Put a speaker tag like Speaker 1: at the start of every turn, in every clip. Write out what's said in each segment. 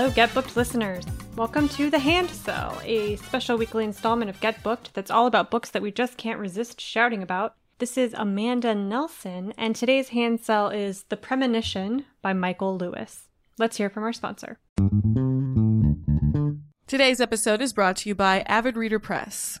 Speaker 1: Hello, Get Booked listeners. Welcome to The Hand Sell, a special weekly installment of Get Booked that's all about books that we just can't resist shouting about. This is Amanda Nelson, and today's Hand Sell is The Premonition by Michael Lewis. Let's hear from our sponsor.
Speaker 2: Today's episode is brought to you by Avid Reader Press.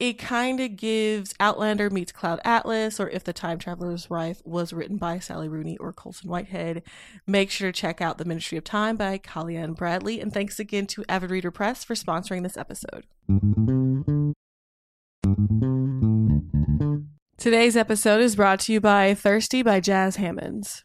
Speaker 2: it kind of gives Outlander meets Cloud Atlas, or If the Time Traveler's Wife was written by Sally Rooney or Colson Whitehead. Make sure to check out The Ministry of Time by Kaliane Bradley. And thanks again to Avid Reader Press for sponsoring this episode. Today's episode is brought to you by Thirsty by Jas Hammonds.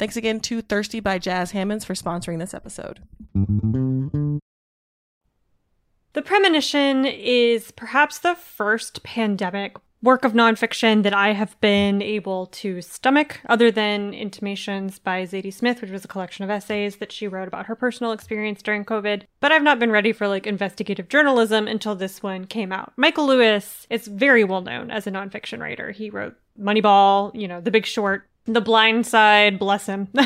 Speaker 2: Thanks again to Thirsty by Jas Hammonds for sponsoring this episode.
Speaker 1: The Premonition is perhaps the first pandemic work of nonfiction that I have been able to stomach, other than Intimations by Zadie Smith, which was a collection of essays that she wrote about her personal experience during COVID. But I've not been ready for like investigative journalism until this one came out. Michael Lewis is very well known as a nonfiction writer. He wrote Moneyball, you know, The Big Short, the blind side bless him.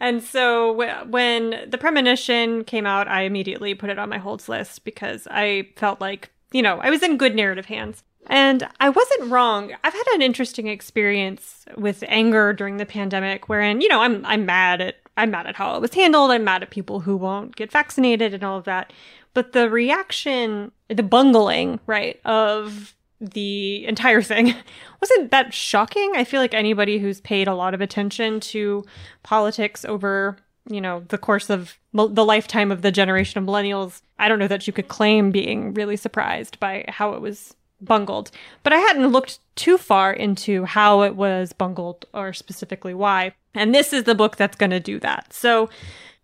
Speaker 1: And so w- when the premonition came out i immediately put it on my holds list because i felt like you know i was in good narrative hands. And i wasn't wrong. I've had an interesting experience with anger during the pandemic wherein you know i'm i'm mad at i'm mad at how it was handled. I'm mad at people who won't get vaccinated and all of that. But the reaction the bungling right of the entire thing wasn't that shocking. I feel like anybody who's paid a lot of attention to politics over, you know, the course of the lifetime of the generation of millennials, I don't know that you could claim being really surprised by how it was bungled. But I hadn't looked too far into how it was bungled or specifically why. And this is the book that's going to do that. So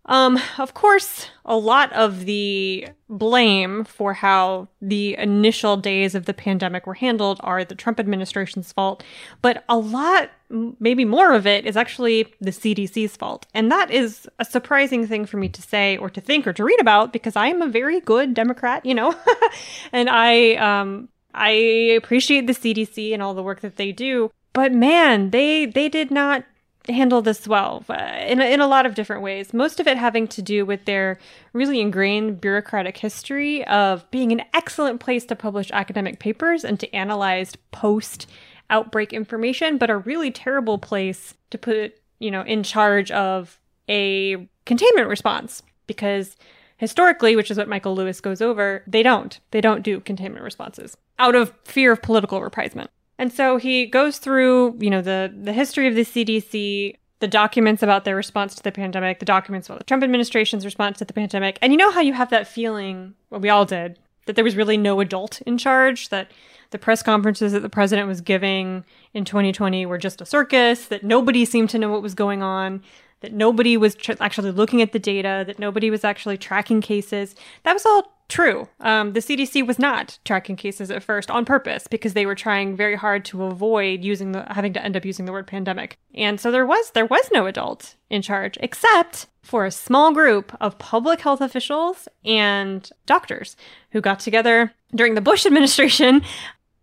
Speaker 1: um, of course, a lot of the blame for how the initial days of the pandemic were handled are the Trump administration's fault, but a lot, maybe more of it, is actually the CDC's fault. And that is a surprising thing for me to say or to think or to read about because I am a very good Democrat, you know, and I, um, I appreciate the CDC and all the work that they do, but man, they they did not handle this well uh, in, a, in a lot of different ways. Most of it having to do with their really ingrained bureaucratic history of being an excellent place to publish academic papers and to analyze post outbreak information, but a really terrible place to put, you know, in charge of a containment response because historically, which is what Michael Lewis goes over, they don't. They don't do containment responses out of fear of political reprisement. And so he goes through, you know, the the history of the CDC, the documents about their response to the pandemic, the documents about the Trump administration's response to the pandemic. And you know how you have that feeling, well, we all did, that there was really no adult in charge, that the press conferences that the president was giving in 2020 were just a circus, that nobody seemed to know what was going on, that nobody was tr- actually looking at the data, that nobody was actually tracking cases. That was all true. Um, the CDC was not tracking cases at first on purpose because they were trying very hard to avoid using the having to end up using the word pandemic. And so there was there was no adult in charge except for a small group of public health officials and doctors who got together during the Bush administration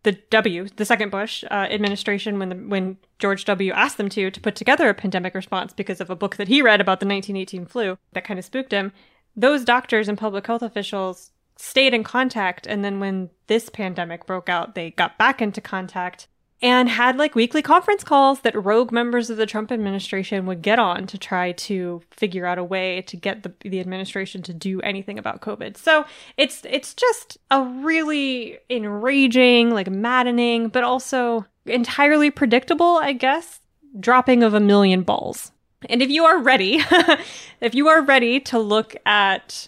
Speaker 1: the W, the second Bush uh, administration, when the, when George W. asked them to to put together a pandemic response because of a book that he read about the 1918 flu that kind of spooked him. Those doctors and public health officials stayed in contact, and then when this pandemic broke out, they got back into contact and had like weekly conference calls that rogue members of the Trump administration would get on to try to figure out a way to get the, the administration to do anything about COVID. So it's it's just a really enraging, like maddening, but also entirely predictable, I guess, dropping of a million balls. And if you are ready, if you are ready to look at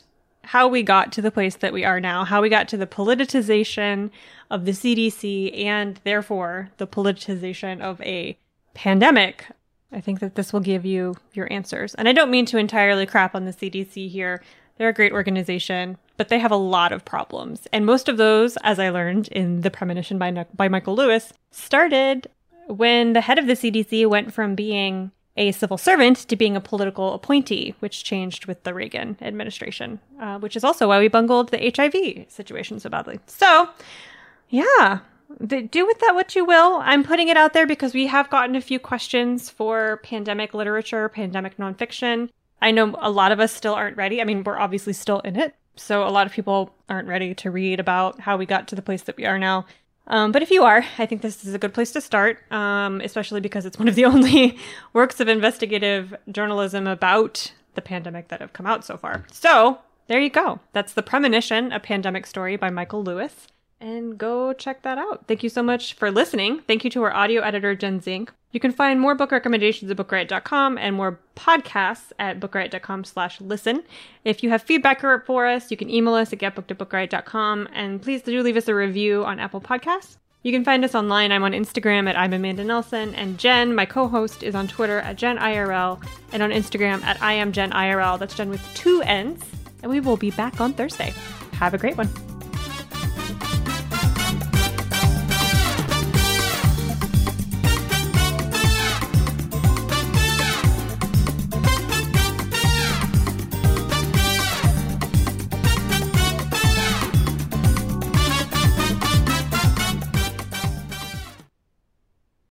Speaker 1: how we got to the place that we are now, how we got to the politicization of the CDC and therefore the politicization of a pandemic, I think that this will give you your answers. And I don't mean to entirely crap on the CDC here. They're a great organization, but they have a lot of problems. And most of those, as I learned in The Premonition by, by Michael Lewis, started when the head of the CDC went from being a civil servant to being a political appointee, which changed with the Reagan administration, uh, which is also why we bungled the HIV situation so badly. So yeah. Do with that what you will. I'm putting it out there because we have gotten a few questions for pandemic literature, pandemic nonfiction. I know a lot of us still aren't ready. I mean, we're obviously still in it. So a lot of people aren't ready to read about how we got to the place that we are now. Um, but if you are, I think this is a good place to start, um, especially because it's one of the only works of investigative journalism about the pandemic that have come out so far. So there you go. That's The Premonition, a pandemic story by Michael Lewis and go check that out. Thank you so much for listening. Thank you to our audio editor, Jen Zink. You can find more book recommendations at bookriot.com and more podcasts at bookriot.com slash listen. If you have feedback for us, you can email us at getbooked@bookriot.com and please do leave us a review on Apple Podcasts. You can find us online. I'm on Instagram at I'm Amanda Nelson, and Jenn, my co-host, is on Twitter at JennIRL and on Instagram at I am Jenn IRL. That's Jenn with two N's. And we will be back on Thursday. Have a great one.